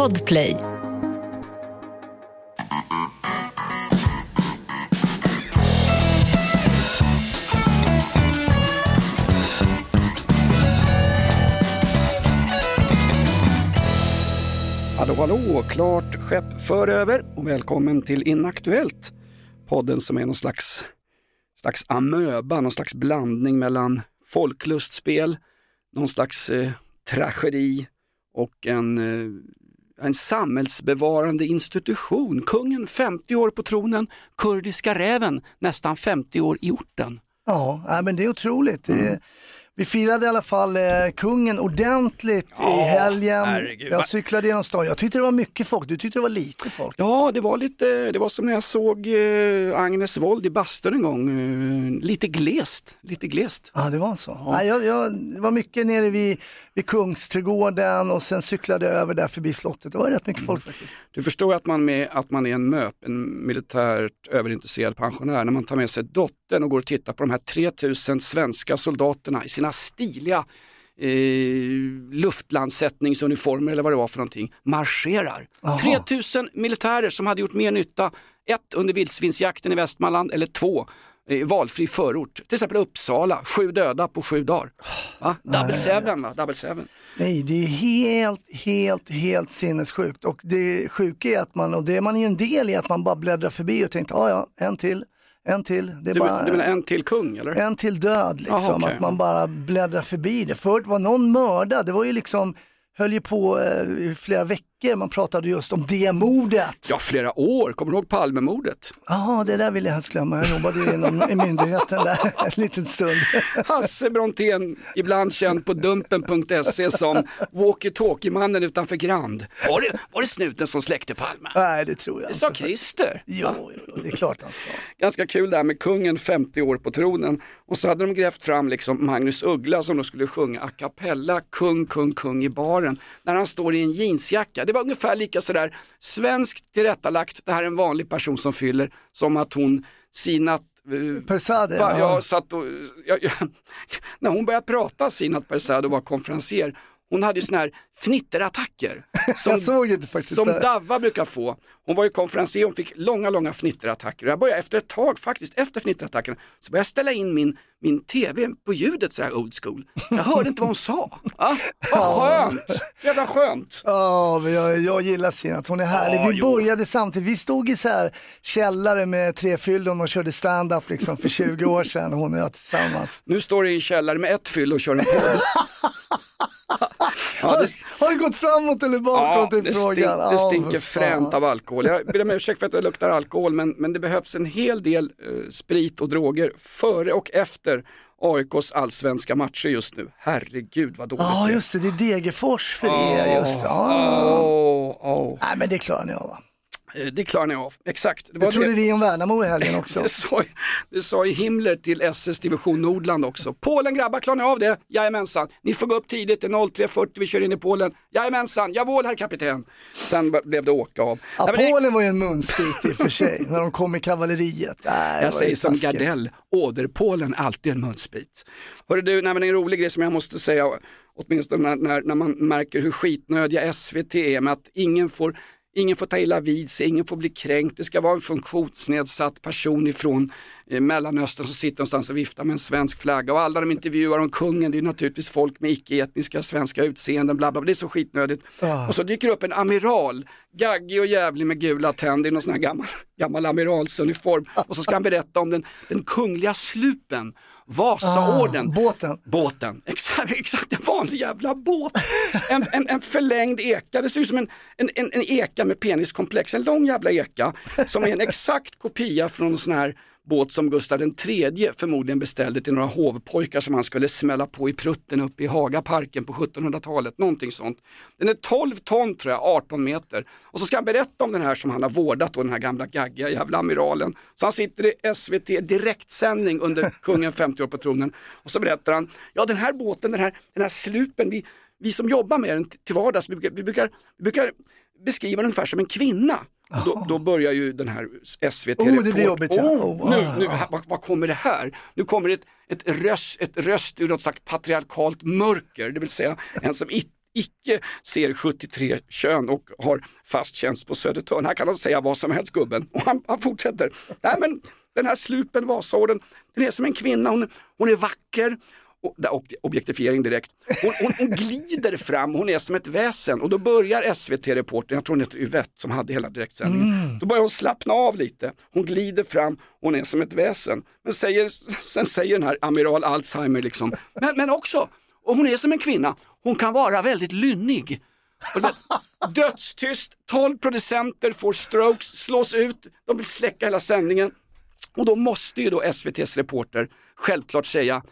Podplay. Hallå hallå, klart skepp för över och välkommen till Inaktuellt. Podden som är någon slags, slags amöba, någon slags blandning mellan folklustspel, någon slags eh, tragedi och en, eh, en samhällsbevarande institution. Kungen 50 år på tronen, kurdiska räven nästan 50 år i orten. Ja, men det är otroligt. Det, vi firade i alla fall eh, kungen ordentligt i Ja, helgen. herregud. Jag cyklade genom stan. Jag tyckte det var mycket folk. Du tyckte det var lite folk. Ja, det var lite, det var som när jag såg eh, Agnes Wold i bastun en gång. Eh, lite glest, lite glest. Ja, det var så. Nej, jag, jag det var mycket nere vid, vid Kungsträdgården och sen cyklade jag över där förbi slottet. Det var rätt mycket folk faktiskt. Du förstår att man, med, att man är en MÖP, en militärt överintresserad pensionär, när man tar med sig dottern och går och tittar på de här 3000 svenska soldaterna i sina stiliga eh, luftlandsättningsuniformer eller vad det var för någonting, marscherar. Aha. 3000 militärer som hade gjort mer nytta, ett under vildsvinsjakten i Västmanland eller två i valfri förort. Till exempel Uppsala, sju döda på sju dagar. Va? Double seven va? Double seven. Nej, det är helt, helt, helt sinnessjukt. Och det sjuka är att man, och det är man ju en del i, att man bara bläddrar förbi och tänkte, ja ja, en till, en till. Det är Du, bara, du menar en till kung eller? En till död liksom, Jaha, okej. att man bara bläddrar förbi det. Förut var någon mördad, det var ju liksom, höll ju på eh, i flera veckor, man pratade just om det mordet. Ja, flera år. Kommer du ihåg Palmemordet? Jaha, det där vill jag helst glömma, jag jobbade ju inom i myndigheten där en liten stund. Hasse Brontén, ibland känd på Dumpen.se som walkie-talkie-mannen utanför Grand. Var det, var det snuten som släckte Palme? Nej, det tror jag Det sa inte. Christer. Jo, jo, det är klart han sa. Ganska kul där med kungen 50 år på tronen. Och så hade de grävt fram liksom Magnus Uggla som då skulle sjunga a cappella Kung, kung, kung i baren. När han står i en jeansjacka. Det var ungefär lika sådär svenskt tillrättalagt, det här är en vanlig person som fyller, som att hon Sinat eh, Persade, ja. jag satt och, jag, jag, när hon började prata Sinat Persad och var konferencier, hon hade ju såna här fnitterattacker. Som, Som. Davva brukar få. Hon var ju konferencier, hon fick långa, långa fnitterattacker. Och jag började efter ett tag faktiskt, efter fnitterattackerna, så började jag ställa in min, min tv på ljudet så här old school. Jag hörde inte vad hon sa. Ja, vad skönt, jävla skönt. Ja, men jag, jag gillar Sinat, hon är härlig. Ja, vi jo. började samtidigt, vi stod i så här källare med tre fyllon och körde stand-up liksom för 20 år sedan, hon och jag tillsammans. Nu står det i en källare med ett fyll och kör en podd. Ja, det, Har det gått framåt eller bakåt i det, frågan? stink, det Ja, stinker fan. fränt av alkohol. Jag ber om ursäkt för att jag luktar alkohol men, men det behövs en hel del eh, sprit och droger före och efter AIKs allsvenska matcher just nu. Herregud vad dåligt Ja, är. just det, det är Degerfors för er. Just. Ja. Åh, åh. Nej, men det klarar ni av va? Eh, Det klarar ni av, exakt. Det, Det var trodde det, vi om Värnamo i helgen också. det, sa, det sa ju Himmler till SS division Nordland också. Polen grabbar, klarar ni av det? Jajamensan. Ni får gå upp tidigt, det är 03.40, vi kör in i Polen. Jajamensan, jawohl herr kapten. Sen blev det åka av. Ja, Nej, men det- Polen var ju en munspit i och för sig, när de kom i kavalleriet. Nej, Jag säger som taskigt. Gardell, åderpålen alltid en munsprit. Hörru du, nej, men en rolig grej som jag måste säga, åtminstone när, när, när man märker hur skitnödiga SVT är med att ingen får Ingen får ta illa vid sig, ingen får bli kränkt. Det ska vara en funktionsnedsatt person ifrån eh, Mellanöstern som sitter någonstans och viftar med en svensk flagga. Och alla de intervjuar om kungen, det är naturligtvis folk med icke-etniska svenska utseenden, bla bla, bla. det är så skitnödigt. Ah. Och så dyker det upp en amiral, gaggig och jävlig med gula tänder i någon sån här gammal, gammal amiralsuniform. Och så ska han berätta om den, den kungliga slupen, Vasaorden. Ah, båten. Båten, exakt, exakt en vanlig jävla båt. En, en, en förlängd eka, det ser ut som en, en, en, eka med peniskomplex, en lång jävla eka som är en exakt kopia från en sån här båt som Gustav III förmodligen beställde till några hovpojkar som han skulle smälla på i prutten uppe i Hagaparken på 1700-talet, någonting sånt. Den är 12 ton tror jag, 18 meter. Och så ska han berätta om den här som han har vårdat, och den här gamla gaggiga jävla amiralen. Så han sitter i SVT direktsändning under kungen 50 år på tronen och så berättar han, ja den här båten, den här, den här slupen, vi, vi som jobbar med den till vardags, vi brukar, vi brukar, vi brukar beskriva den ungefär som en kvinna. Då, då börjar ju den här SVT Oh, det blir jobbigt, ja. oh, Oh, nu, ah, nu, här, vad, vad kommer det här? Nu kommer ett, ett, röst, ett röst ur något slags patriarkalt mörker, det vill säga en som it, icke ser 73 kön och har fast tjänst på Södertörn. Här kan han säga vad som helst gubben. Och han, han fortsätter. Nej, men den här slupen Vasaorden, den är som en kvinna, hon, hon är vacker, objektifiering direkt. Hon, hon, hon, glider fram, hon är som ett väsen och då börjar SVT-reportern, jag tror hon heter Yvette som hade hela direktsändningen, mm. då börjar hon slappna av lite. Hon glider fram, hon är som ett väsen. Men säger, sen säger den här amiral Alzheimer liksom, men, men också, och hon är som en kvinna, hon kan vara väldigt lynnig. Dödstyst, 12 producenter får strokes, slås ut, de vill släcka hela sändningen. Och då måste ju då SVTs reporter självklart säga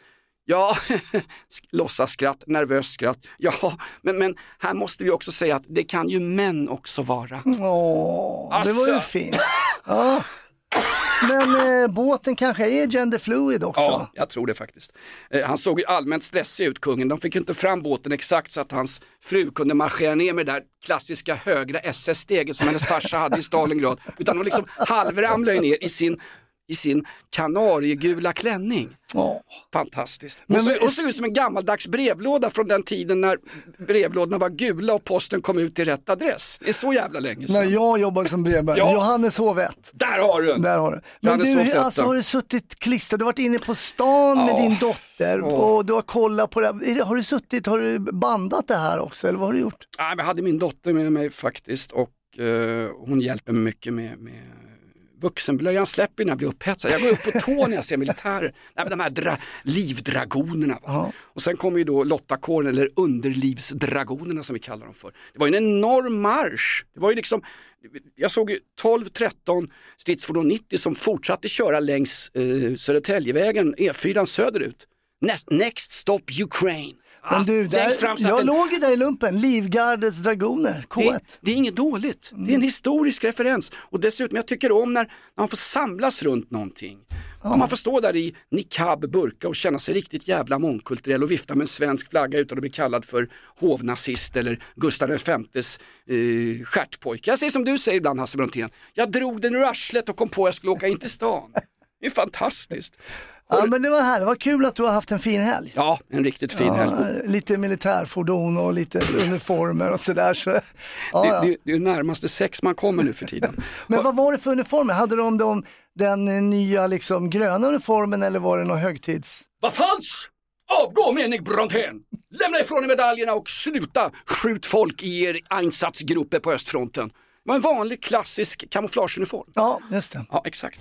Ja, låtsasskratt, nervöst skratt. Ja, men, men här måste vi också säga att det kan ju män också vara. Åh, alltså. det var ju alltså. fint. Ja. Men eh, båten kanske är genderfluid också? Ja, jag tror det faktiskt. Eh, han såg ju allmänt stressig ut, kungen. De fick inte fram båten exakt så att hans fru kunde marschera ner med det där klassiska högra SS-steget som hennes farsa hade i Stalingrad. Utan hon liksom halvramlade ner i sin i sin kanariegula klänning. Oh. Fantastiskt. Men, och, så, ser ut som en gammaldags brevlåda från den tiden när brevlådorna var gula och posten kom ut till rätt adress. Det är så jävla länge sedan. När jag jobbade som brevbärare, ja. Johannes Hovett. Där har du Där har du. Men du, alltså, har du suttit klistrad, du har varit inne på stan ja. med din dotter oh. och du har kollat på det. Har du suttit, har du bandat det här också eller vad har du gjort? Ja, jag hade min dotter med mig faktiskt och uh, hon hjälper mig mycket med, med vuxenblöjan släpper när jag blir upphetsad. Jag går upp på tå när jag ser militärer. Nej, de här dra livdragonerna. Ja. Och sen kommer ju då Lottakåren eller underlivsdragonerna som vi kallar dem för. Det var ju en enorm marsch. Det var ju liksom, jag såg ju 12-13 stridsfordon 90 som fortsatte köra längs eh, Södertäljevägen, E4 söderut. Next, next stop Ukraine. Men du, där, jag låg ju där i lumpen, Livgardets dragoner, K1. Det, det är inget dåligt, mm. det är en historisk referens. Och dessutom, jag tycker om när man får samlas runt någonting. Ja. Man får stå där i niqab, burka och känna sig riktigt jävla mångkulturell och vifta med en svensk flagga utan att bli kallad för hovnazist eller Gustav Vs eh, stjärtpojke. Jag säger som du säger ibland Hasse Brontén, jag drog den ur arslet och kom på att jag skulle åka in till stan. Det är fantastiskt. Ja men det var här, det var kul att du har haft en fin helg. Ja, en riktigt fin ja, helg. Lite militärfordon och lite uniformer och sådär. Så, ja, det, ja. det, det är närmaste sex man kommer nu för tiden. men vad var det för uniformer? Hade de, de den nya liksom gröna uniformen eller var det någon högtids? Vad fanns? Avgå menig Brontén! Lämna ifrån er medaljerna och sluta skjut folk i er einsatzgrupper på östfronten. Det var en vanlig klassisk kamouflageuniform. Ja, just det. Ja, exakt.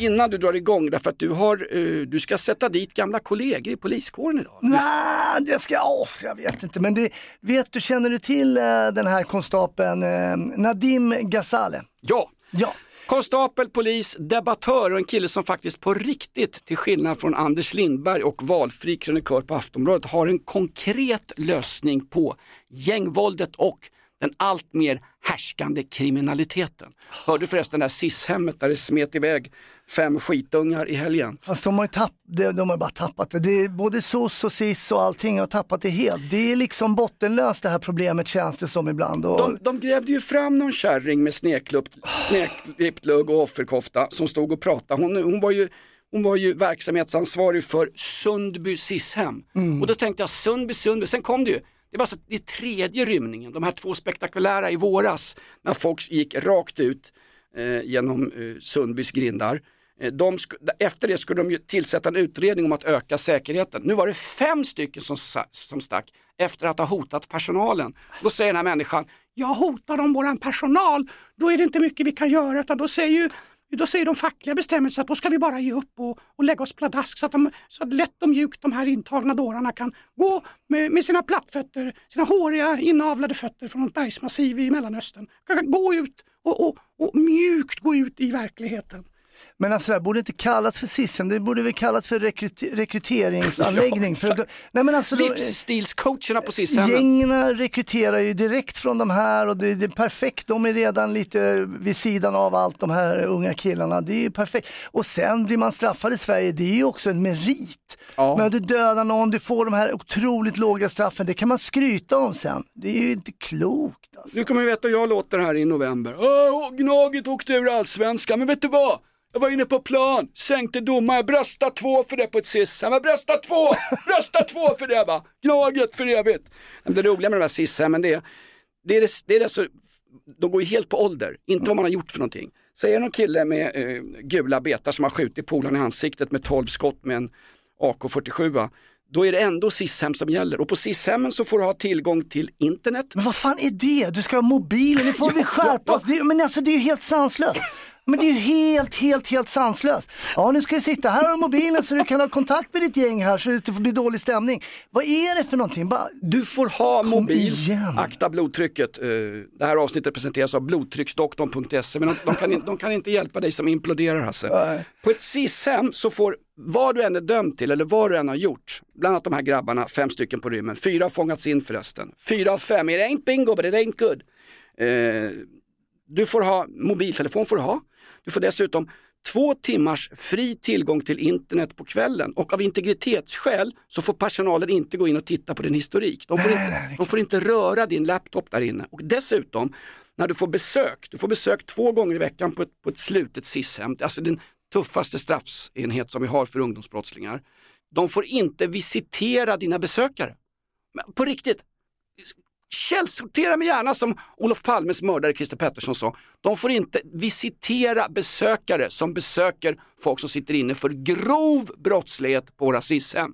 Innan du drar igång, därför att du, har, eh, du ska sätta dit gamla kollegor i poliskåren idag. Nej, det ska, åh, jag vet inte. Men det, vet du, känner du till eh, den här konstapeln eh, Nadim Ghazale? Ja, Ja. konstapel, polis, debattör och en kille som faktiskt på riktigt, till skillnad från Anders Lindberg och valfri krönikör på Aftonbladet, har en konkret lösning på gängvåldet och den allt mer härskande kriminaliteten. Hörde förresten det här SIS-hemmet där det smet iväg fem skitungar i helgen? Fast de har ju tapp, de, de har bara tappat det. det är både SOS och SIS och allting har tappat det helt. Det är liksom bottenlöst det här problemet känns det som ibland. Och, De, de grävde ju fram någon kärring med snekklippt snekklippt lugg och offerkofta som stod och pratade. Hon, hon, var ju, hon var ju verksamhetsansvarig för Sundby SIS-hem. Och då tänkte jag Sundby, Sundby, sen kom det ju. Det var alltså den det tredje rymningen, de här två spektakulära i våras när folk gick rakt ut eh, genom eh, Sundbys grindar. Eh, De efter det skulle de ju tillsätta en utredning om att öka säkerheten. Nu var det fem stycken som, sa- som stack efter att ha hotat personalen. Då säger den här människan, jag hotar om våran personal, då är det inte mycket vi kan göra utan då säger ju då säger de fackliga bestämmelser att då ska vi bara ge upp och, och lägga oss pladask så att, de, så att lätt och mjukt de här intagna dårarna kan gå med, med sina plattfötter, sina håriga inavlade fötter från ett bergsmassiv i Mellanöstern. Kan gå ut och, och, och mjukt gå ut i verkligheten. Men alltså det här borde inte kallas för SISen, det borde väl kallas för rekryt- rekryteringsanläggning. Ja, för, nej men alltså, Livsstilscoacherna på SIS-hemmen. Gängerna rekryterar ju direkt från de här och det, det är perfekt. De är redan lite vid sidan av allt de här unga killarna. Det är ju perfekt. Och sen blir man straffad i Sverige, det är ju också en merit. Ja. Men du dödar någon, du får de här otroligt låga straffen, det kan man skryta om sen. Det är ju inte klokt. Alltså. Nu kommer vi veta hur jag låter här i november. Åh, Gnaget åkte ur allsvenskan, men vet du vad? Jag var inne på plan, sänkte domar, jag bröstade två för det på ett SIS. Jag bröstade två, bröstade två för det va. Gnaget för evigt. Det roliga med de här SIS men det, det är det, det är det så, de går ju helt på ålder, inte vad man har gjort för någonting. Säger någon kille med eh, gula betar som har skjutit polaren i ansiktet med 12 skott med en AK47, va? då är det ändå SIS-hem som gäller. Och på SIS-hemmen så får du ha tillgång till internet, Men vad fan är det? Du ska ha mobilen, nu får vi skärpa oss. Det, är- men alltså det är ju helt sanslöst. Men det är ju helt, helt, helt sanslöst. Ja, nu ska du sitta här du mobilen så du kan ha kontakt med ditt gäng här så det inte blir dålig stämning. Vad är det för någonting? Bara, Du får ha mobil, igen. akta blodtrycket. Eh, Det här avsnittet presenteras av blodtrycksdoktorn.se men de, de, kan, de kan inte hjälpa dig som imploderar Hasse. På ett SIS-hem så får vad du än är dömd till eller vad du än har gjort, bland annat de här grabbarna, fem stycken på rymmen, fyra har fångats in förresten. Fyra av fem, it ain't bingo but it ain't good. Eh, du får ha, mobiltelefon får du ha. Du får dessutom två timmars fri tillgång till internet på kvällen och av integritetsskäl så får personalen inte gå in och titta på din historik. De får, inte, de får inte röra din laptop där inne. Och dessutom, när du får besök, du får besök två gånger i veckan på ett, på ett slutet SIS-hem, alltså den tuffaste straffsenhet som vi har för ungdomsbrottslingar. De får inte visitera dina besökare. Men på riktigt, källsortera mig gärna som Olof Palmes mördare Christer Pettersson sa. De får inte visitera besökare som besöker folk som sitter inne för grov brottslighet på våra SIS-hem.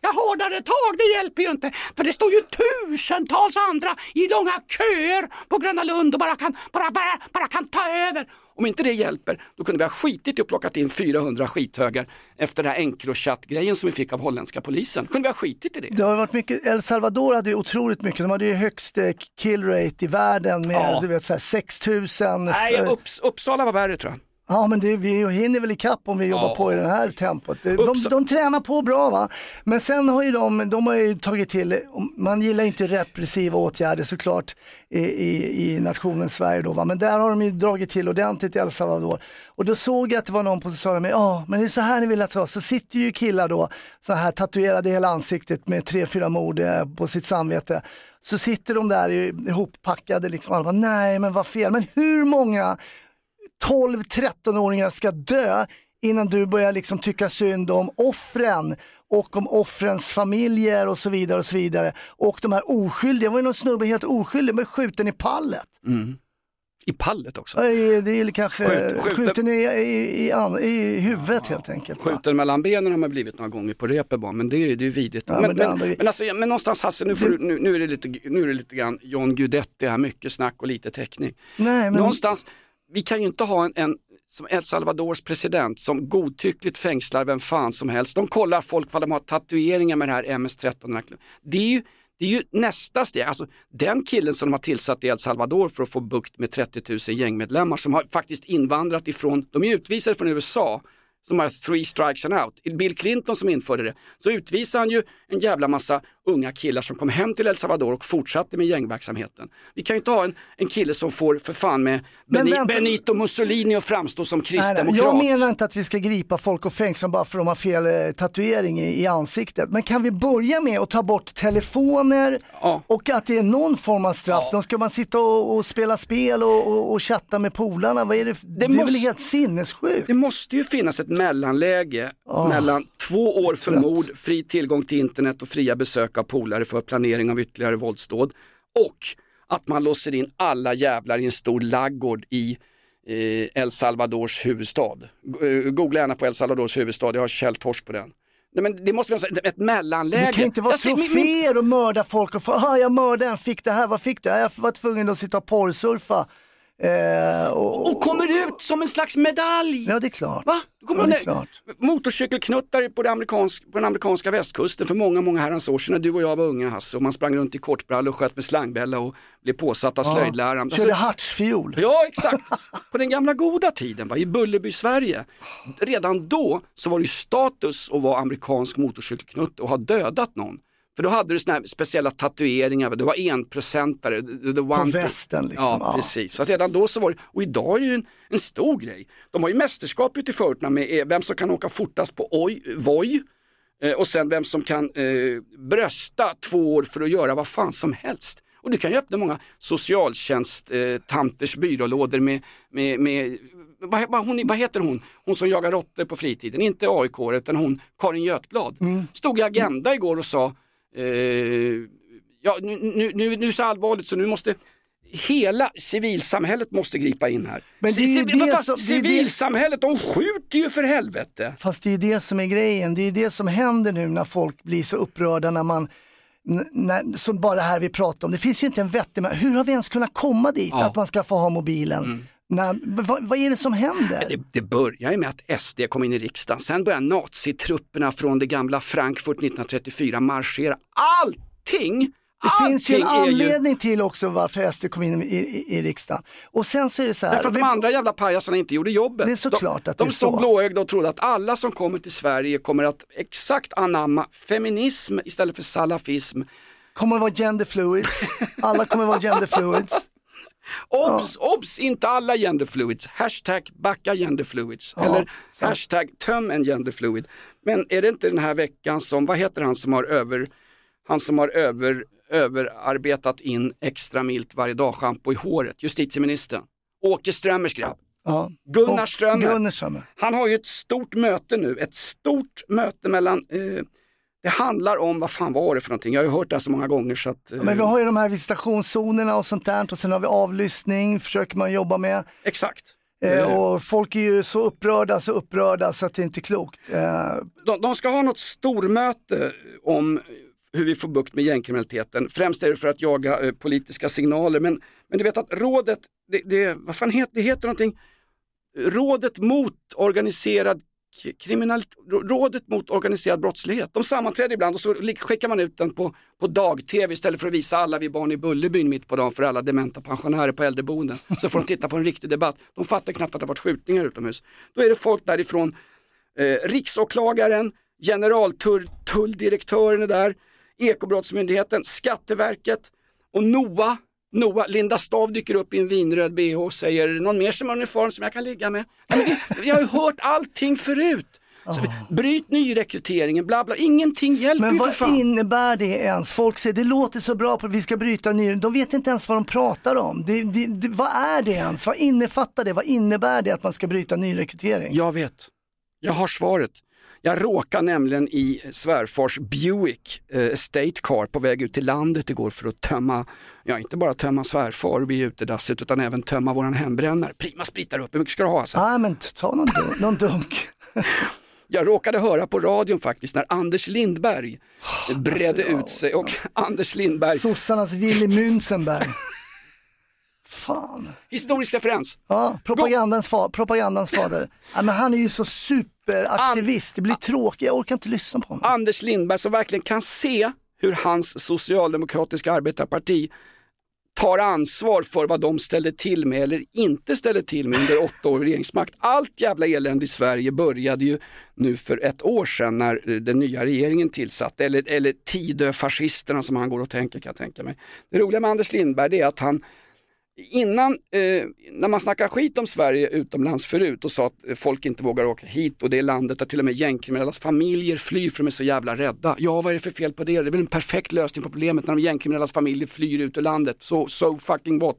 Ja, hårdare tag, det hjälper ju inte. För det står ju tusentals andra i långa köer på Gröna Lund och bara kan, bara, bara, bara kan ta över. Om inte det hjälper, då kunde vi ha skitit i och plockat in 400 skithögar efter den här Encrochat-grejen som vi fick av holländska polisen. Kunde vi ha skitit i det? det har varit mycket, El Salvador hade ju otroligt mycket, de hade ju högst eh, kill rate i världen med Ja. du vet, så här 6000. Nej, för- Upps, Uppsala var värre tror jag. Ja men det, vi hinner väl ikapp om vi jobbar Ja. på i det här tempot. De, Upps- de tränar på bra va. Men sen har ju de, de har ju tagit till, man gillar inte repressiva åtgärder såklart i, i, i nationen Sverige då va. Men där har de ju dragit till ordentligt i El Salvador. Och då såg jag att det var någon på sa mig, ja men det är så här ni vill att det ska. Så sitter ju killar då så här tatuerade i hela ansiktet med tre, fyra mord eh, på sitt samvete. Så sitter de där ihoppackade liksom. Alla bara, nej men vad fel. Men hur många 12-13-åringar ska dö innan du börjar liksom tycka synd om offren och om offrens familjer och så vidare och så vidare. Och de här oskyldiga, det var ju någon snubbe helt oskyldig men skjuten i pallet. I pallet också. Det är kanske Skjut- skjuten- skjuten i, i, i, i huvudet helt enkelt. va? Skjuten mellan benen har man blivit några gånger på repet bara, men det är ju det är vidrigt. Ja, men, men men, men, alltså, ja, men någonstans Hasse, nu, du, nu, nu, är det lite, nu är det lite grann John Guidetti här, mycket snack och lite teckning. Nej, Någonstans, vi kan ju inte ha en, en som El Salvadors president som godtyckligt fängslar vem fan som helst. De kollar folk vad de har tatueringar med det här MS-13. Det är ju, det är ju nästa steg. Alltså, den killen som de har tillsatt i El Salvador för att få bukt med 30 000 gängmedlemmar som har faktiskt invandrat ifrån, de är utvisade från USA, som har three strikes and out. Bill Clinton som införde det, så utvisade han ju en jävla massa unga killar som kom hem till El Salvador och fortsatte med gängverksamheten. Vi kan ju inte ha en, en kille som får för fan med Beni, vänta- Benito Mussolini att framstå som kristdemokrat. nej, jag menar inte att vi ska gripa folk och fängsla bara för att de har fel eh, tatuering i, i ansiktet. Men kan vi börja med att ta bort telefoner Ja. och att det är någon form av straff. Då ska man sitta och, och spela spel och, och, och chatta med polarna. Vad är det? Det, är väl måste- helt sinnessjukt? Det måste ju finnas ett mellanläge mellan två år för mord, fri tillgång till internet och fria besök av polare för planering av ytterligare våldsdåd och att man låser in alla jävlar i en stor laggård i eh, El Salvadors huvudstad. Eh, Googla gärna på El Salvadors huvudstad, jag har källtorsk på den. Nej, men det måste finnas ett- mellanläge. Det kan inte vara ser- min- min- troféer att mörda folk och få, ah, jag mördade en, fick det här, vad fick du? Jag var tvungen att sitta och porrsurfa. Eh, och, Och kommer ut som en slags medalj. Ja det är klart. Va? Du kommer Ja, det är klart. motorcykelknuttar på, amerikansk, på den amerikanska västkusten för många, många herrans år sedan när du och jag var unga Hasse och man sprang runt i kortbrallor och sköt med slangbälla och blev påsatt av slöjdläraren. Körde Alltså, hartsfiol. Ja exakt, på den gamla goda tiden va? i Bullerby, Sverige. Redan då så var det status att vara amerikansk motorcykelknutte och ha dödat någon. För då hade du såna här speciella tatueringar, du var enprocentare. one- västen liksom. Ja, Ja. precis. Så att redan då så var det, och idag är det ju en, en stor grej. De har ju mästerskap ute i förorterna med eh, vem som kan åka fortast på oj, Voi eh, och sen vem som kan eh, brösta två år för att göra vad fan som helst. Och du kan ju öppna många socialtjänst-tanters eh, byrålådor med, med, med vad, vad, hon, vad heter hon? Hon som jagar råttor på fritiden, inte AIK utan hon Karin Götblad. Stod i Agenda igår och sa, ja nu, nu, nu, nu är det så allvarligt så nu måste Hela civilsamhället måste gripa in här. Men det är ju det som- det är det- civilsamhället, de skjuter ju för helvete. Fast det är ju det som är grejen, det är ju det som händer nu när folk blir så upprörda när man när, som bara det här vi pratar om, det finns ju inte en vettig, hur har vi ens kunnat komma dit att man ska få ha mobilen? När, vad, vad är det som händer? Det, det börjar ju med att SD kom in i riksdagen, sen börjar nazitrupperna från det gamla Frankfurt 1934 marschera. Allting, Det finns ju en allting är ju... anledning till också varför SD kom in i, i, i riksdagen. Och sen så är det så här. Därför att de andra jävla pajasarna inte gjorde jobbet. Det är såklart de, att det de är stod så. blåögda och trodde att alla som kommer till Sverige kommer att exakt anamma feminism istället för salafism. kommer att vara gender fluids, alla kommer att vara gender Obs, obs, inte alla genderfluids. Hashtag backa genderfluids. Eller hashtag töm en genderfluid. Men är det inte den här veckan som, vad heter han som har över, han som har över, överarbetat in extra milt varje dag schampo i håret, justitieministern. Åke Strömmers grabb. Ja. Gunnar Strömmer. Gunnar Strömmer. Han har ju ett stort möte nu, ett stort möte mellan, eh, det handlar om, vad fan var det för någonting? Jag har ju hört det här så många gånger så att, eh, Men vi har ju de här visitationszonerna och sånt där och sen har vi avlyssning, försöker man jobba med. exakt. Eh, och folk är ju så upprörda, så upprörda så att det inte är klokt. Eh, De, de ska ha något stormöte om hur vi får bukt med gängkriminaliteten. Främst är det för att jaga eh, politiska signaler. Men, men du vet att rådet, det, det, vad fan heter, det heter någonting, rådet mot organiserad rådet mot organiserad brottslighet. De sammanträder ibland och så skickar man ut den på, på dag-tv istället för att visa alla vi barn i Bullerbyn mitt på dagen för alla dementa pensionärer på äldreboenden. Så får de titta på en riktig debatt. De fattar knappt att det har varit skjutningar utomhus. Då är det folk därifrån Eh, riksåklagaren, generaltulldirektören är där, Ekobrottsmyndigheten, Skatteverket och NOA. Noah, Linda Stav dyker upp i en vinröd bh och säger någon mer som har uniform som jag kan ligga med. Nej, men jag har ju hört allting förut. Så, Bryt nyrekryteringen, bla bla, ingenting hjälper Men ju för vad fan. innebär det ens? Folk säger det låter så bra på att vi ska bryta ny. De vet inte ens vad de pratar om. Det, det, det, vad är det ens? Vad innefattar det? Vad innebär det att man ska bryta nyrekrytering? Jag vet, jag har svaret. Jag råkade nämligen i svärfars Buick eh, Estate Car på väg ut till landet igår för att tömma, ja inte bara tömma svärfar vid utedasset utan även tömma våran hembrännare. Prima sprit där uppe, hur mycket ska du ha alltså? Nej men ta någon, dunk- någon dunk. Jag råkade höra på radion faktiskt när Anders Lindberg bredde alltså, ut sig och Anders Lindberg, Sossarnas Willy Münzenberg. Fan. historisk referens. Ja, propagandans, fa- propagandans fader. Ja, men han är ju så superaktivist, det blir tråkigt, jag orkar inte lyssna på honom. Anders Lindberg som verkligen kan se hur hans socialdemokratiska arbetarparti tar ansvar för vad de ställde till med eller inte ställde till med under åtta år regeringsmakt. Allt jävla elände i Sverige började ju nu för ett år sedan när den nya regeringen tillsatte, eller, eller Tidöfascisterna som han går och tänker kan jag tänka mig. Det roliga med Anders Lindberg är att han innan, eh, när man snackar skit om Sverige utomlands förut och sa att eh, folk inte vågar åka hit och det är landet där till och med gängkriminellas familjer flyr för de är så jävla rädda. Ja, vad är det för fel på det? Det är väl en perfekt lösning på problemet när de gängkriminellas familjer flyr ut ur landet. Så so, fucking what?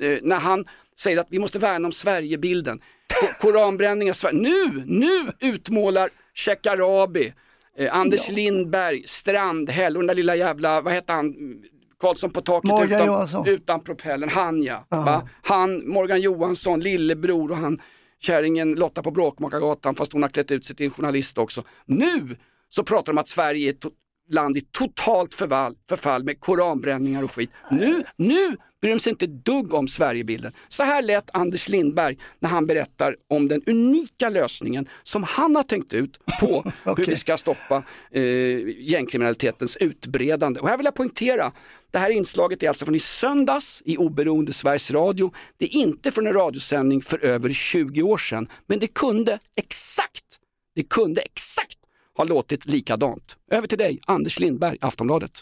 Eh, när han säger att vi måste värna om Sverigebilden. Ko- Koranbränning av Sverige. Nu, nu utmålar Shekarabi, eh, Anders Lindberg, Strandhäll och den där lilla jävla, vad heter han, Karlsson på taket Morgan utan, Johansson. utan propellen, han ja. Va? Han, Morgan Johansson, lillebror och han kärringen Lotta på Bråkmakargatan fast hon har klätt ut sig till en journalist också. Nu så pratar de om att Sverige är land i totalt förfall, förfall med koranbränningar och skit. Nu, nu bryr de sig inte dugg om Sverigebilden. Så här lät Anders Lindberg när han berättar om den unika lösningen som han har tänkt ut på hur Okej. vi ska stoppa eh, gängkriminalitetens utbredande. Och här vill jag poängtera, det här inslaget är alltså från i söndags i oberoende Sveriges Radio. Det är inte från en radiosändning för över 20 år sedan, men det kunde exakt, det kunde exakt ha låtit likadant. Över till dig, Anders Lindberg, Aftonbladet.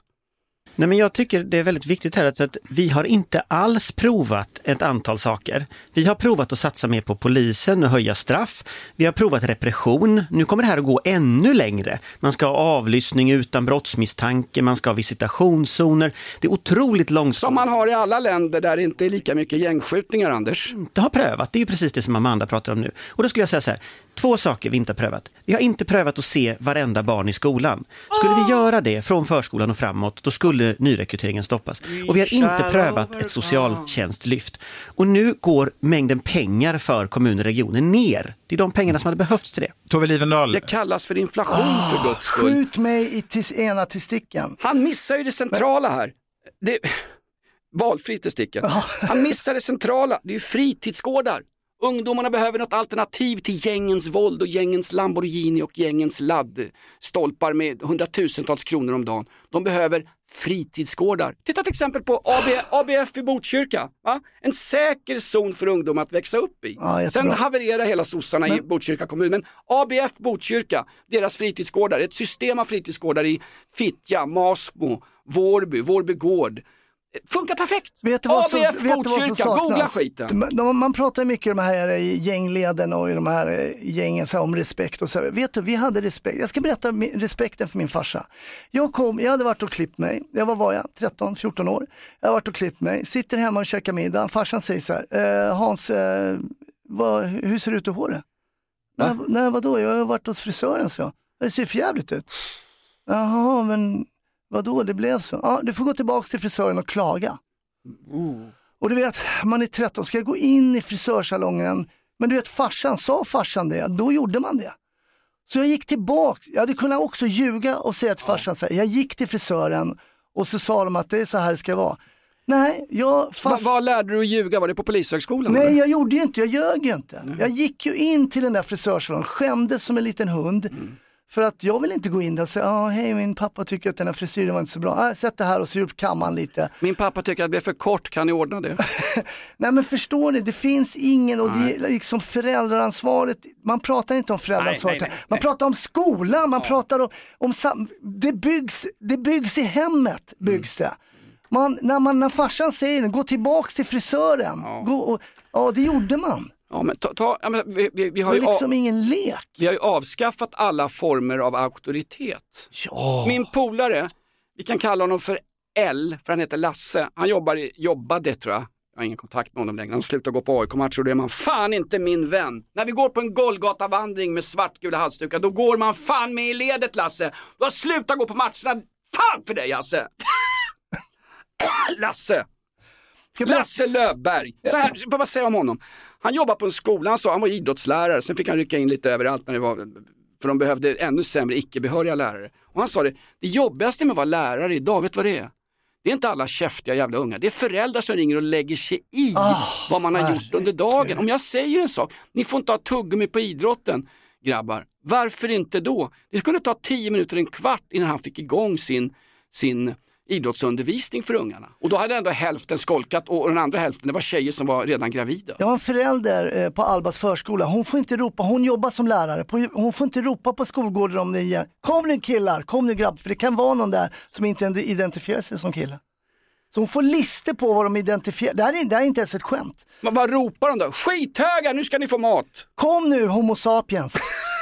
Nej, men jag tycker det är väldigt viktigt här att, att vi har inte alls provat ett antal saker. Vi har provat att satsa mer på polisen och höja straff. Vi har provat repression. Nu kommer det här att gå ännu längre. Man ska ha avlyssning utan brottsmisstanke, man ska ha visitationszoner. Det är otroligt Som långsamt. man har i alla länder där det inte är lika mycket gängskjutningar, Anders. inte har prövat. Det är ju precis det som Amanda pratar om nu. Och då skulle jag säga så här, två saker vi inte har prövat. Vi har inte prövat att se varenda barn i skolan. Skulle vi göra det från förskolan och framåt, då skulle nyrekryteringen stoppas. Och vi har inte prövat ett socialtjänstlyft. Och nu går mängden pengar för kommuner och regioner ner. Det är de pengarna som hade behövts till det. Tove Livendal, Det kallas för inflation för guds skull. Skjut mig i tis, ena testikeln. Han missar ju det centrala här. Det, valfritt är sticket. Han missar det centrala, det är ju fritidsgårdar. Ungdomarna behöver något alternativ till gängens våld och gängens Lamborghini och gängens laddstolpar med hundratusentals kronor om dagen. De behöver fritidsgårdar. Titta till exempel på AB, ABF i Botkyrka. Va? En säker zon för ungdomar att växa upp i. Ja. Sen havererar hela sossarna i Botkyrka kommun. Men ABF Botkyrka, deras fritidsgårdar, ett system av fritidsgårdar i Fittja, Masmo, Vårby, Vårby gård. Funkar perfekt! Vet du vad som, ABF vet du vad som Botkyrka, googla skiten. Man, man pratar mycket i de här i gängleden och i de här eh, gängen så här, om respekt och så. här. Vet du, vi hade respekt. Jag ska berätta respekten för min farsa. Jag, kom, jag hade varit och klippt mig, jag var, var jag, 13-14 år. Jag har varit och klippt mig, sitter hemma och käkar middag. Farsan säger så här, eh, Hans, eh, vad, hur ser det ut i håret? Nej, nej vadå, jag har varit hos frisören så. Det ser för jävligt ut. Jaha, men vadå, det blev så. Ja, du får gå tillbaka till frisören och klaga. Och du vet, man är 13, ska jag gå in i frisörsalongen? Men du vet farsan, sa farsan det, då gjorde man det. Så jag gick tillbaks, jag hade kunnat också ljuga och säga till farsan så här, jag gick till frisören och så sa de att det är så här det ska vara. Nej, jag fast... vad lärde du att ljuga? Var det på polishögskolan? Nej, eller? jag gjorde ju inte, jag ljög ju inte. Jag gick ju in till den där frisörsalongen, skämdes som en liten hund. Mm. För att jag vill inte gå in där och säga, ah, hej min pappa tycker att den här frisyren var inte så bra. Ah, sätt det här och så upp kammaren lite. Min pappa tycker att det är för kort, kan ni ordna det? Nej men förstår ni, det finns ingen och det är liksom föräldraransvaret, man pratar inte om föräldraansvaret, Nej, nej, nej, man nej. pratar om skolan, man pratar om, om det, byggs, det byggs i hemmet, byggs det. Man, när, man, när farsan säger gå tillbaks till frisören, gå och, ja det gjorde man. Ja, men ta, ta, ja, men vi, vi, vi, har är liksom a, ingen lek. vi har ju avskaffat alla former av auktoritet. Ja. Min polare, vi kan kalla honom för L, för han heter Lasse. Han jobbar i, jobbade tror jag, Jag har ingen kontakt med honom längre. Han slutar gå på AIK-matcher och då är man fan inte min vän. När vi går på en Golgata-vandring med svartgula halsdukar, då går man fan med i ledet Lasse. Du har slutat gå på matcherna. Fan för dig! Lasse! Vi- Lasse Löfberg, så här, vad man säga om honom? Han jobbar på en skola, han sa han var idrottslärare, sen fick han rycka in lite överallt när det var, för de behövde ännu sämre icke-behöriga lärare. Och han sa det, det jobbigaste med att vara lärare idag, vet du vad det är? Det är inte alla käftiga jävla unga, det är föräldrar som ringer och lägger sig i vad man har gjort under dagen. Om jag säger en sak, ni får inte ha tuggummi på idrotten, grabbar. Varför inte då? Det skulle ta 10 minuter, en kvart innan han fick igång sin, sin idrottsundervisning för ungarna. Och då hade ändå hälften skolkat och den andra hälften det var tjejer som var redan gravida. Jag har en förälder eh, på Albas förskola, hon får inte ropa, hon jobbar som lärare, hon får inte ropa på skolgården om det är. Kom nu killar, kom nu grabb, för det kan vara någon där som inte identifierar sig som kille. Så hon får lister på vad de identifierar, det här är, det här är inte ens ett skämt. Men vad ropar de då? Skithögar, nu ska ni få mat! Kom nu homo sapiens.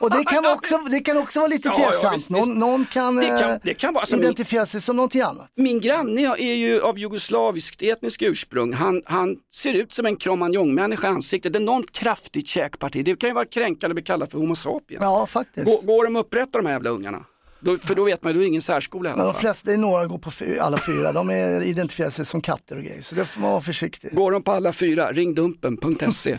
Och det kan också, det kan också vara lite Ja, ja, tveksamt, visst, någon, någon kan, Det kan- eh, det kan vara- alltså, min- identifiera sig som någonting annat. Min granne är ju av jugoslaviskt etniskt ursprung. Han, han ser ut som en cromagnon-människa i ansiktet. Det är enormt kraftigt käkparti. Det kan ju vara kränkande att bli kallad för homo sapiens. Ja, faktiskt. Går, går de upprätta de här jävla ungarna? Då, för då vet man, då är det ingen särskola i Men de flesta, det är några går på alla fyra, de är, identifierar sig som katter och grejer. Så det får man vara försiktig. Går de på alla fyra, ring dumpen.se.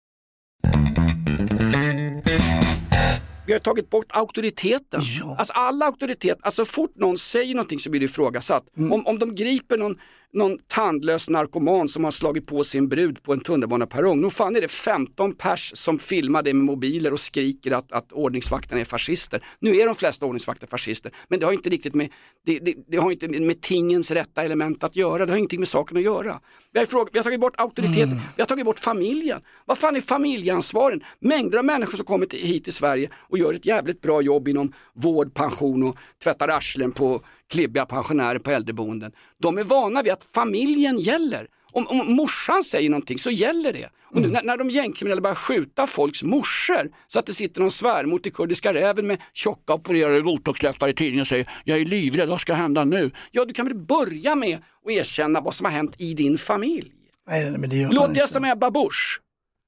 Vi har tagit bort auktoriteten. Alltså all auktoritet, alltså fort någon säger någonting så blir det ifrågasatt. Om, om de griper någon, någon tandlös narkoman som har slagit på sin brud på en tunnelbaneperrong, nog fan är det 15 pers som filmar det med mobiler och skriker att, att ordningsvakterna är fascister. Nu är de flesta ordningsvakter fascister, men det har inte riktigt med, det, det, det har inte med tingens rätta element att göra, det har ingenting med saken att göra. Vi har, frågat, vi har tagit bort auktoriteten, vi har tagit bort familjen. Vad fan är familjeansvaren? Mängder av människor som kommer till, hit till Sverige och gör ett jävligt bra jobb inom vård, pension och tvättar arslen på klibbiga pensionärer på äldreboenden. De är vana vid att familjen gäller. Om, om morsan säger någonting så gäller det. Och nu när, när de gängkriminella börjar skjuta folks morsor så att det sitter någon svärmor till kurdiska räven med tjocka opererade botoxläppar i tidningen och säger jag är livrädd, vad ska hända nu? Ja, du kan väl börja med att erkänna vad som har hänt i din familj. Nej, men det gör Låter inte. jag som Ebba Busch?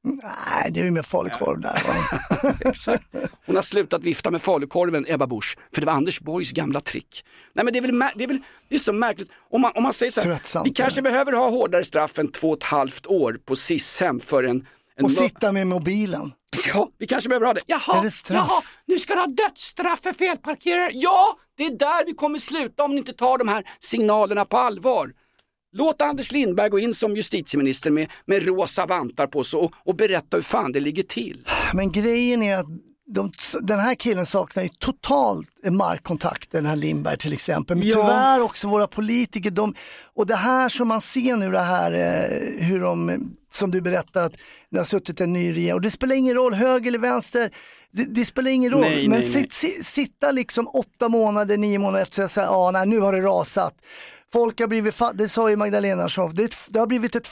Nej, det är ju med falukorv där. Exakt. Hon har slutat vifta med falukorven, Ebba Busch, för det var Anders Borgs gamla trick. Nej men det är väl, det är väl det är så märkligt, om man, om man säger så här, Tröttsamt, vi kanske ja. behöver ha hårdare straff än två och ett halvt år på SIS-hem för en, en Och sitta med mobilen. Ja, vi kanske behöver ha det. Jaha, Är det straff? jaha, nu ska du ha dödsstraff för felparkerare. Ja, det är där vi kommer sluta om ni inte tar de här signalerna på allvar. Låt Anders Lindberg gå in som justitieminister med, med rosa vantar på sig och, och berätta hur fan det ligger till. Men grejen är att de, den här killen saknar ju totalt markkontakt, den här Lindberg till exempel. Men Ja. tyvärr också våra politiker, de, och det här som man ser nu, det här eh, hur de, som du berättar, att det har suttit en ny regering, och det spelar ingen roll, höger eller vänster, det, det spelar ingen roll. Nej, men nej, nej. sit, si- sitta liksom åtta månader, nio månader efter att säga, ja nej, nu har det rasat. Folk har blivit, det sa ju Magdalena Schroff, det, det har blivit ett,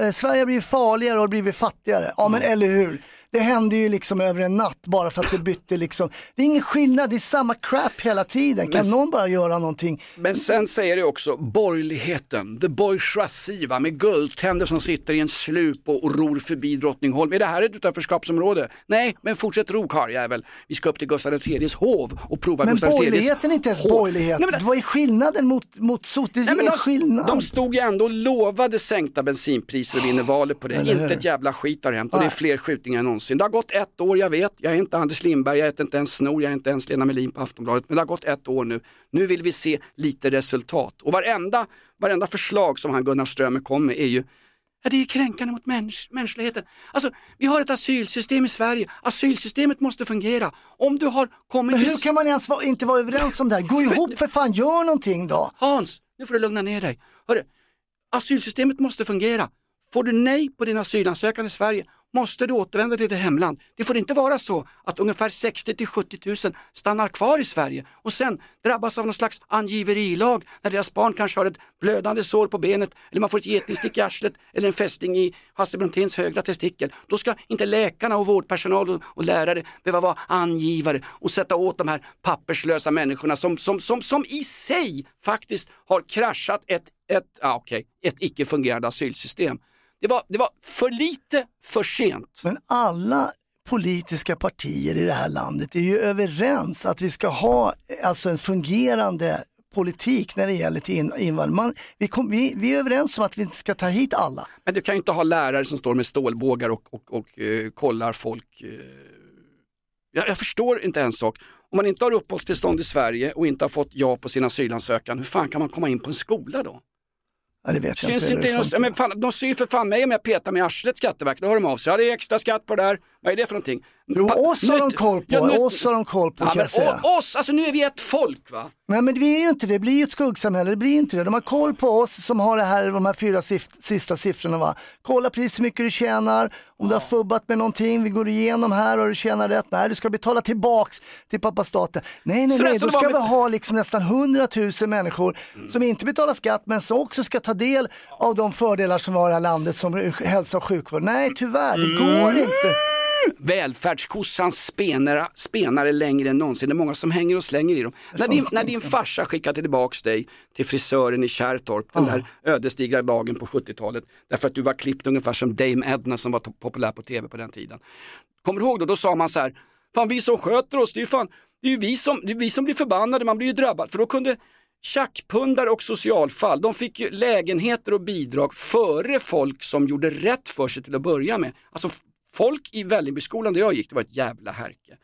eh, Sverige har blivit farligare och har blivit fattigare. Ja men eller hur, det hände ju liksom över en natt bara för att det bytte liksom. Det är ingen skillnad, det är samma crap hela tiden. Kan Men- någon bara göra någonting? Men sen säger det också borgerligheten, the bourgeoisie va, med guldtänder som sitter i en slup och, och ror förbi Drottningholm. Är det här ett utanförskapsområde? Nej, men fortsätt ro karljävel. Vi ska upp till Gustav IIIs hov och prova Men Gustav IIIs borgerligheten är inte ens hov. borgerlighet. Nej, men- Vad är skillnaden mot, mot sot? Det är Nej, men ingen de, skillnad. de stod ju ändå och lovade sänkta bensinpriser och vinner valet på det. Inte ett jävla skit har hänt och det är fler skjutningar än någonsin. Det har gått ett år, jag vet. Jag är inte Anders Lindberg, jag heter inte ens Snor, jag är inte ens Lena Melin på Aftonbladet. Men det har gått ett år nu. Nu vill vi se lite resultat. Och varenda, varenda förslag som han Gunnar Strömmer kom med är ju Ja, det är kränkande mot mäns mänskligheten. Alltså, vi har ett asylsystem i Sverige. Asylsystemet måste fungera. Om du har kommit Men till... hur kan man ens vara, inte vara överens om det här? Gå ihop för fan, gör någonting då. Hans, nu får du lugna ner dig. Hörru, Asylsystemet måste fungera. Får du nej på din asylansökan i Sverige måste du återvända till ditt hemland. Det får inte vara så att ungefär 60 till 70 000 stannar kvar i Sverige och sen drabbas av någon slags angiverilag när deras barn kanske har ett blödande sår på benet eller man får ett getingstick i arslet eller en fästing i Hasse Bronténs högra testikel. Då ska inte läkarna och vårdpersonal och, och lärare behöva vara angivare och sätta åt de här papperslösa människorna som, som, som, som i sig faktiskt har kraschat ett, ett, ah, okay, ett icke fungerande asylsystem. Det var, det var för lite, för sent. Men alla politiska partier i det här landet är ju överens att vi ska ha alltså en fungerande politik när det gäller till in- invandring. Vi, vi, vi är överens om att vi inte ska ta hit alla. Men du kan ju inte ha lärare som står med stålbågar och, och, och eh, kollar folk. eh. Jag, jag förstår inte en sak. Om man inte har uppehållstillstånd i Sverige och inte har fått ja på sin asylansökan, hur fan kan man komma in på en skola då? Ja, det vet jag Syns inte. inte, någon, men fan, de syr för fan mig om jag petar med arslet Skatteverket, då hör de av sig. Ja det är extra skatt på det där, vad är det för någonting? Jo, oss har de koll på, Ja, oss har de koll på Ja, kan men jag säga. oss, alltså nu är vi ett folk va? Nej men vi är ju inte det, det blir ju ett skuggsamhälle, det blir inte det. De har koll på oss som har det här, de här fyra sif- sista siffrorna. Va? Kolla precis hur mycket du tjänar, om du har fubbat med någonting, vi går igenom här och du tjänar rätt. Nej, du ska betala tillbaks till pappa staten. Nej, nej, Så nej, då ska vi med- ha liksom nästan 100 000 människor som inte betalar skatt men som också ska ta del av de fördelar som vi har i det här landet som hälsa och sjukvård. Nej, tyvärr, det går Mm. inte. Välfärdskossan spenar, spenar är längre än någonsin. Det är många som hänger och slänger i dem. När din, när din farsa skickade tillbaks dig till frisören i Kärrtorp den där ödesdigra dagen på 70-talet därför att du var klippt ungefär som Dame Edna som var populär på tv på den tiden. Kommer du ihåg då? Då sa man så här, fan vi som sköter oss, det är ju fan, det är ju vi som, det är vi som blir förbannade, man blir ju drabbad. För då kunde tjackpundare och socialfall, de fick ju lägenheter och bidrag före folk som gjorde rätt för sig till att börja med. Alltså folk i Vällingbyskolan där jag gick, det var ett jävla härke.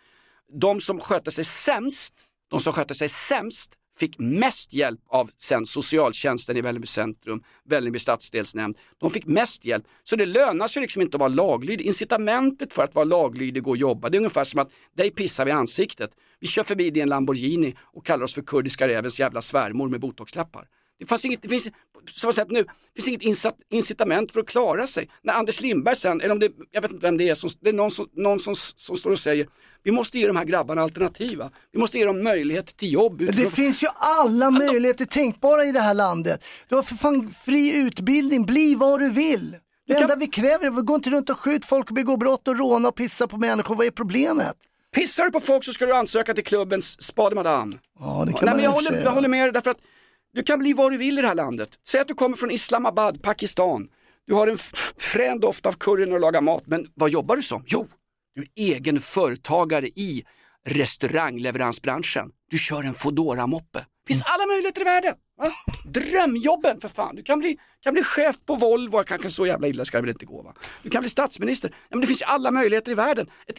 De som skötte sig sämst, de som skötte sig sämst fick mest hjälp av sen socialtjänsten i Vällingby centrum, Vällingby stadsdelsnämnd. De fick mest hjälp. Så det lönar sig liksom inte att vara laglydig. Incitamentet för att vara laglydig och jobba, det är ungefär som att dig pissar vi i ansiktet. Vi kör förbi din Lamborghini och kallar oss för kurdiska rävens jävla svärmor med botoxlappar. Det, fanns inget, det finns, som jag sagt nu, finns inget incitament för att klara sig. När Anders Lindberg sen, eller om det, jag vet inte vem det är, som, det är någon, som, någon som, som står och säger vi måste ge de här grabbarna alternativa. Vi måste ge dem möjlighet till jobb. Men utifrån- det finns ju alla möjligheter tänkbara i det här landet. Du har för fan fri utbildning, bli vad du vill. Det enda vi kräver är att gå inte runt och skjut folk och begå brott och råna och pissa på människor. Vad är problemet? Pissar du på folk så ska du ansöka till klubbens Spade Madame. Ja, det kan Nej, man men i jag, håller, jag håller med dig därför att du kan bli vad du vill i det här landet. Säg att du kommer från Islamabad, Pakistan. Du har en frän doft av curry när du lagar mat, men vad jobbar du som? Jo, du är egen företagare i restaurangleveransbranschen. Du kör en foodora moppe Det finns alla möjligheter i världen. Va? Drömjobben för fan. Du kan bli, kan bli chef på Volvo, kanske så jävla illa ska det väl inte gå va? Du kan bli statsminister. Ja, men det finns ju alla möjligheter i världen. Ett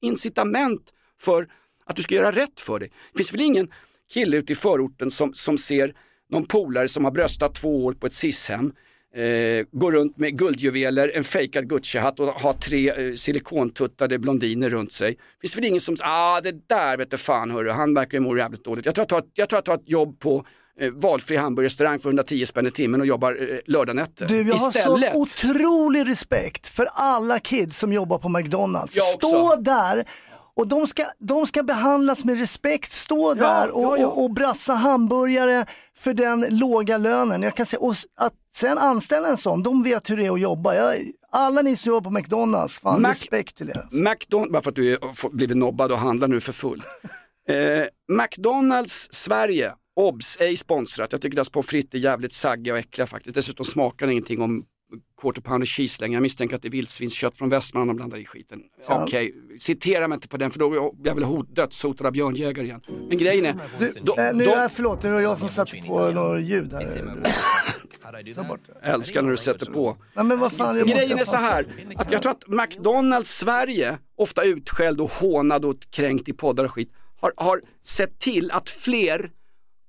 incitament för att du ska göra rätt för dig. Det finns väl ingen kille ute i förorten som, som ser någon polare som har bröstat två år på ett SIS-hem, eh, går runt med guldjuveler, en fejkad Gucci-hatt och har tre eh, silikontuttade blondiner runt sig. Finns väl ingen som, ah det där vet du fan hörru, han verkar ju må jävligt dåligt. Jag tror jag tar, jag tror jag tar ett jobb på eh, valfri hamburgerrestaurang för 110 spänn i timmen och jobbar eh, lördagnätter. Du, jag har Istället. så otrolig respekt för alla kids som jobbar på McDonalds. Stå där och de ska, de ska behandlas med respekt. Stå där och, ja, ja. och, och brassa hamburgare för den låga lönen. Jag kan säga, och att sen anställa en sån, de vet hur det är att jobba. Jag, alla ni som jobbar på McDonalds, fan Mac- respekt till er. McDonalds, bara för att du är, blivit nobbad och handlar nu för full. Eh, McDonalds Sverige, obs, ej sponsrat. Jag tycker deras pommes frites är jävligt saggiga och äckliga faktiskt. Dessutom smakar det ingenting om quarter pounder cheese längre. Jag misstänker att det är vildsvinskött från Västmanland de blandar i skiten. Okej, citera mig inte på den för då är jag väl hot, dödshotad av björnjägare igen. Men grejen är, Du, då, eh, nu, då, är, förlåt, nu var jag som satte på något ljud här. Ta bort det. älskar när du sätter på. Nej, men vad fan, Grejen är så här, att jag tror att McDonalds Sverige, ofta utskälld och hånad och kränkt i poddar och skit, har, har sett till att fler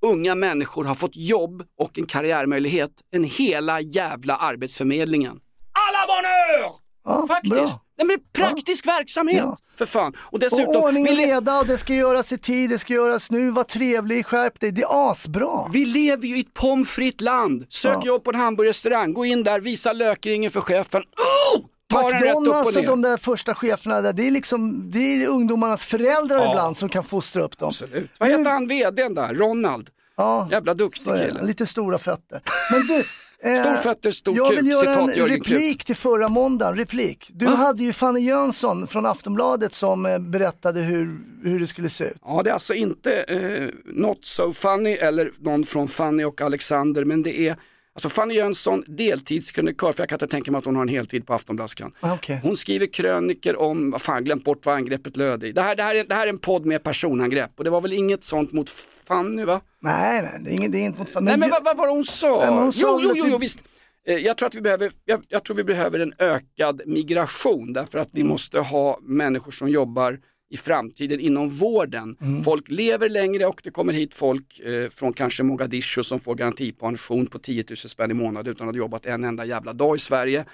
unga människor har fått jobb och en karriärmöjlighet än hela jävla arbetsförmedlingen. Alla bonheur! Ja, Faktiskt. bra. Nej, men praktisk verksamhet Ja. för fan. Och Och dessutom, ordning och vi, le- reda och det ska göras i tid, det ska göras nu, var trevlig, skärp dig. Det är asbra. vi lever ju i ett pomfritt land. Sök Ja. jobb på en hamburgerrestaurang, gå in där, visa lökringen för chefen. Oh! McDonalds och de där första cheferna där, det är liksom, det är ungdomarnas föräldrar Ja. ibland som kan fostra upp dem. Absolut. Vad heter han vdn där? Ronald? Ja, Jävla duktig kille. Lite stora fötter. Men du, eh, Stor fötter, stor jag kuk. vill göra Citat en Jörgen replik till förra måndagen. Replik. Du Va? hade ju Fanny Jönsson från Aftonbladet som eh, berättade hur, hur det skulle se ut. Ja, det är alltså inte eh, Not So Funny eller någon från Fanny och Alexander, men det är Alltså Fanny Jönsson, deltidskrönikör, för jag kan inte tänka mig att hon har en heltid på Aftonblaskan. Ah, okej. Hon skriver kröniker om, vad fan glömt bort vad angreppet löd i. Det här, det, här är, det här är en podd med personangrepp och det var väl inget sånt mot Fanny va? Nej, nej, det är inget, det är inte mot fan. Nej men vad, vad var det hon sa? Nej, hon jo, jo, jo, jo, visst. Eh, Jag tror, att vi behöver, jag, jag tror vi behöver en ökad migration därför att vi måste ha människor som jobbar i framtiden inom vården. Folk lever längre och det kommer hit folk eh, från kanske Mogadishu som får garantipension på 10 000 spänn i månaden utan att ha jobbat en enda jävla dag i Sverige.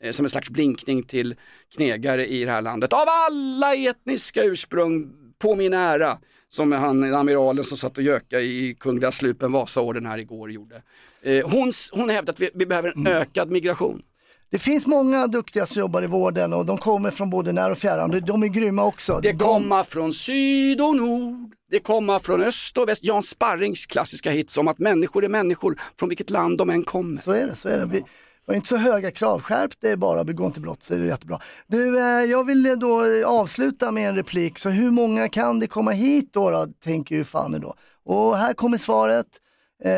Eh, som en slags blinkning till knegare i det här landet. Av alla etniska ursprung på min ära. Som han amiralen som satt och göka i Kungliga slupen Vasaorden här igår gjorde. Eh, hon, hon hävdar att vi, vi behöver en ökad migration. Det finns många duktiga som jobbar i vården och de kommer från både när och fjärran. De- är grymma också. Det de, kommer från syd och nord, det kommer från öst och väst. Jan Sparrings klassiska hits om att människor är människor från vilket land de än kommer. Så är det, så är det. Vi har inte så höga krav. Skärp dig bara, begå inte brott så är det jättebra. Du, eh, jag vill eh, då avsluta med en replik. Så hur många kan det komma hit då, då tänker ju Fanny då. Och här kommer svaret. Eh,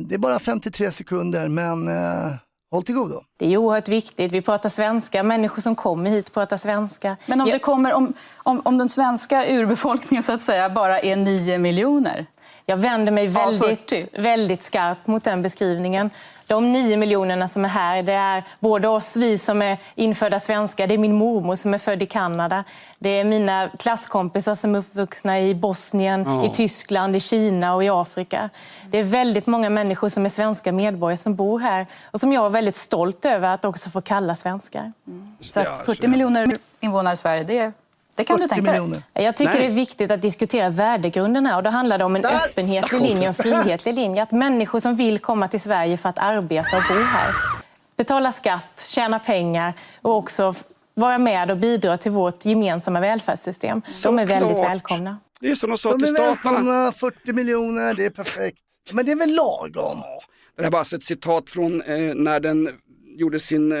det är bara 53 sekunder, men eh, håll till godo. Det är oerhört viktigt. Vi pratar svenska. Människor som kommer hit pratar svenska. Men om, det kommer, om, om, om den svenska urbefolkningen så att säga bara är 9 miljoner? Jag vänder mig väldigt, 40. väldigt skarpt mot den beskrivningen. De nio miljonerna som är här, det är både oss, vi som är infödda svenskar, det är min mormor som är född i Kanada, det är mina klasskompisar som är uppvuxna i Bosnien, Ja. i Tyskland, i Kina och i Afrika. Det är väldigt många människor som är svenska medborgare som bor här och som jag är väldigt stolt över att också få kalla svenskar. Att så 40 är det. miljoner invånare i Sverige, det, det kan du 40 tänka dig? Jag tycker Nej. det är viktigt att diskutera värdegrunden här och då handlar det om en Där- öppenhetlig linje och en frihetlig linje. Att människor som vill komma till Sverige för att arbeta och bo här, betala skatt, tjäna pengar och också vara med och bidra till vårt gemensamma välfärdssystem. De är väldigt välkomna. Det är som de sa till statarna. välkomna, 40 miljoner, det är perfekt. Men det är väl lagom? Det här är bara alltså ett citat från eh, när den gjorde sin eh,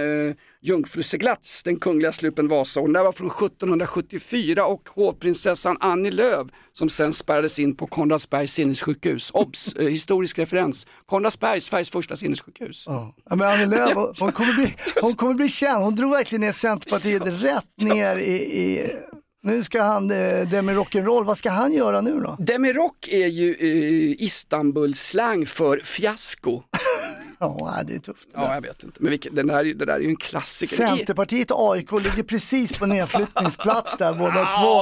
jungfruseglats, den kungliga slupen Vasa. Det här var från 1774 och hovprinsessan Annie Lööf som sen spärrades in på Konradsbergs sinnessjukhus. Obs! Eh, historisk referens. Konradsberg, Sveriges första sinnessjukhus. Ja, men Annie Lööf, hon kommer, bli, hon kommer bli känd. Hon drog verkligen ner Centerpartiet rätt ner i, i nu ska han, eh, det med rock'n'roll, vad ska han göra nu då? Demirok är ju eh, Istanbul-slang för fiasko. Ja, det är tufft. Ja, jag vet inte. Men vilket, den där, det där är ju en klassiker. Centerpartiet och AIK ligger precis på nedflyttningsplats där båda två.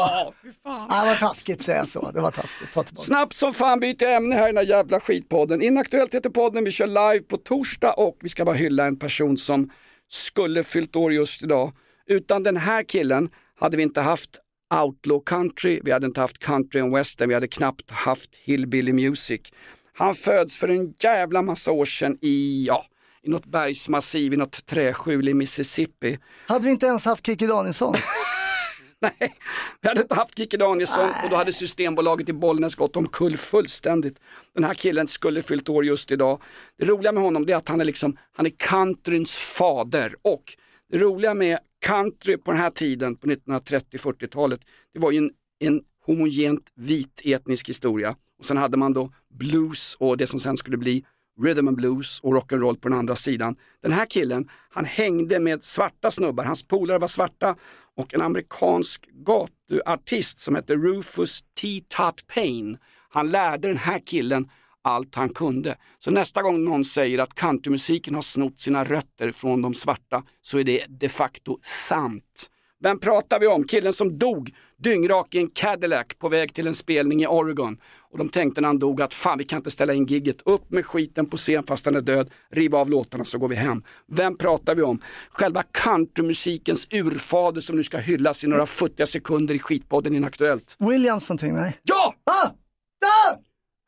Ja, det var taskigt säga så, det var taskigt. Ta tillbaka. Snabbt som fan byter ämne här i den här jävla skitpodden. Inaktuellt heter podden, vi kör live på torsdag och vi ska bara hylla en person som skulle fyllt år just idag. Utan den här killen hade vi inte haft outlaw country, vi hade inte haft country and western, vi hade knappt haft hillbilly music. Han föds för en jävla massa år sedan i, ja, i något bergsmassiv, i något träskjul i Mississippi. Hade vi inte ens haft Kikki Danielsson? Nej, vi hade inte haft Kikki Danielsson och då hade Systembolaget i Bollnäs gått omkull fullständigt. Den här killen skulle fyllt år just idag. Det roliga med honom är att han är liksom, han är countryns fader och det roliga med country på den här tiden, på 1930-40-talet, det var ju en, en homogent vit etnisk historia. Och sen hade man då blues och det som sen skulle bli rhythm and blues och rock'n'roll på den andra sidan. Den här killen, han hängde med svarta snubbar, hans polare var svarta och en amerikansk gatuartist som hette Rufus T. Tut Payne. Han lärde den här killen allt han kunde. Så nästa gång någon säger att countrymusiken har snott sina rötter från de svarta så är det de facto sant. Vem pratar vi om? Killen som dog dyngrak i en Cadillac på väg till en spelning i Oregon. Och de tänkte när han dog att fan vi kan inte ställa in gigget. Upp med skiten på scen fast han är död, riva av låtarna så går vi hem. Vem pratar vi om? Själva countrymusikens urfader som nu ska hyllas i några futtiga sekunder i skitpodden Inaktuellt. Williams någonting, nej? Ja! Ah! Ah!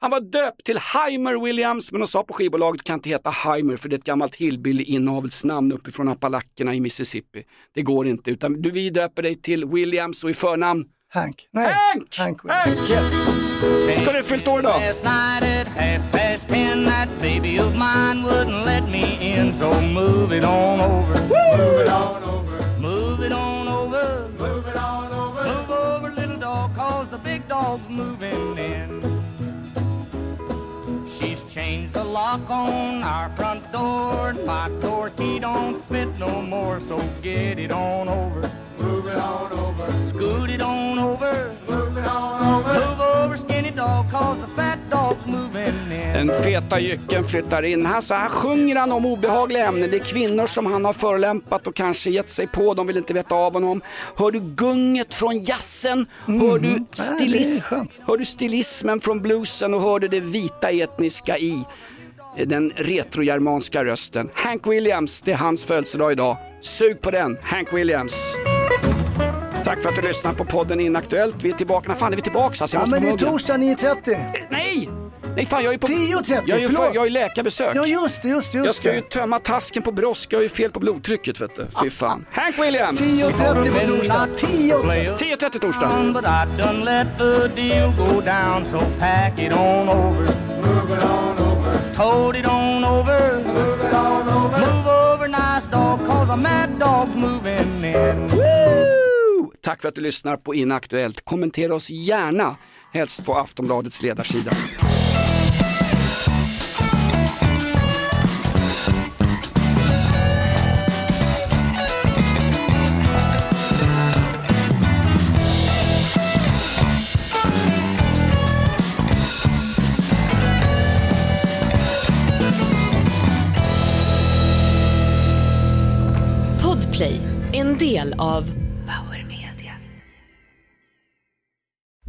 Han var döpt till Heimer Williams men de sa på skivbolaget kan inte heta Heimer för det är ett gammalt hillbilly inavelsnamn uppifrån Appalackerna i Mississippi. Det går inte utan du vi döper dig till Williams och i förnamn Hank. Nej. Hank! Hank Hank! Williams. Yes. Ska du fyllt år idag? Last night at half past ten, that baby of mine wouldn't let me in. So move it on over. Move it on over. Move it on over. Move it on over. Move over, little dog, cause the big dog's moving in. She's changed the lock on our front door. My door key don't fit no more, so get it on over. Move it on over. Scoot it on over. Move it on over. Move over, skinny dog, cause the fat dog's moving in. Den feta jycken flyttar in. Här, så här sjunger han om obehagliga ämnen. Det är kvinnor som han har förolämpat och kanske gett sig på. De vill inte veta av honom. Hör du gunget från jazzen? Hör, du stilis- hör du stilismen från bluesen och hör du det vita etniska i den retrogermanska rösten. Hank Williams, det är hans födelsedag idag. Sug på den, Hank Williams. Tack för att du lyssnar på podden Inaktuellt. Vi är tillbaka, när fan är vi tillbaka? Alltså, jag Ja, måste men det är torsdag 9.30. Nej! Nej fan jag är på... 10.30, jag är ju förlåt. jag är läkarbesök. Ja just det, just det, jag ska det. ju tömma tasken på brosk, jag har ju fel på blodtrycket vet du. Fy fan. Hank Williams! 10.30 på torsdag. 10.30. 10.30 torsdag. But I done let the deal go down, so pack it on over. Move it on over. Told it on over. Move it on over. Move over, nice dog, cause a mad dog's moving in. Tack för att du lyssnar på Inaktuellt. Kommentera oss gärna, helst på Aftonbladets ledarsida. Podplay, en del av